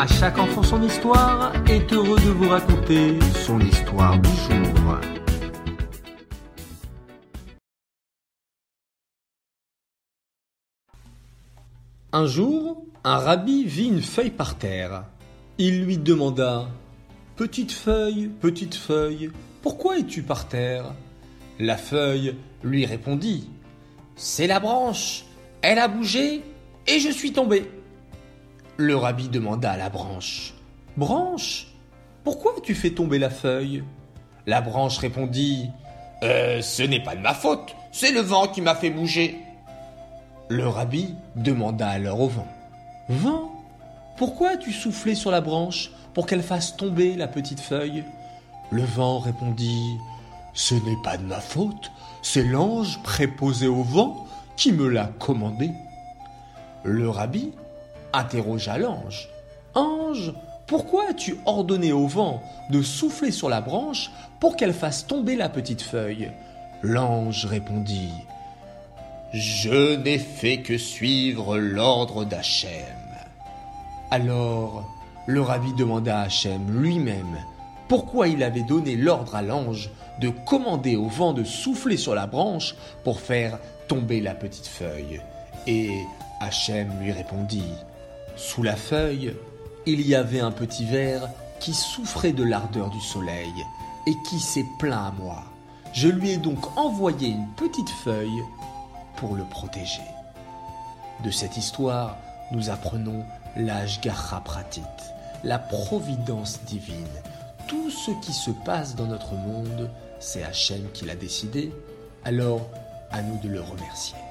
À chaque enfant son histoire est heureux de vous raconter son histoire du jour. Un jour, un rabbi vit une feuille par terre. Il lui demanda Petite feuille, petite feuille, pourquoi es-tu par terre? La feuille lui répondit C'est la branche, elle a bougé et je suis tombé. Le rabbi demanda à la branche Branche, pourquoi as-tu fait tomber la feuille? La branche répondit euh, Ce n'est pas de ma faute, c'est le vent qui m'a fait bouger. Le rabbi demanda alors au vent. Vent, pourquoi as-tu soufflé sur la branche pour qu'elle fasse tomber la petite feuille? Le vent répondit. Ce n'est pas de ma faute, c'est l'ange préposé au vent qui me l'a commandé. Le rabbi interrogea l'ange. Ange, pourquoi as-tu ordonné au vent de souffler sur la branche pour qu'elle fasse tomber la petite feuille? L'ange répondit. Je n'ai fait que suivre l'ordre d'Hachem. Alors, le rabbi demanda à Hachem lui-même pourquoi il avait donné l'ordre à l'ange de commander au vent de souffler sur la branche pour faire tomber la petite feuille. Et Hachem lui répondit Sous la feuille, il y avait un petit ver qui souffrait de l'ardeur du soleil et qui s'est plaint à moi. Je lui ai donc envoyé une petite feuille pour le protéger. De cette histoire, nous apprenons l'âge Pratit, la providence divine. Tout ce qui se passe dans notre monde, c'est Hachem qui l'a décidé, alors à nous de le remercier.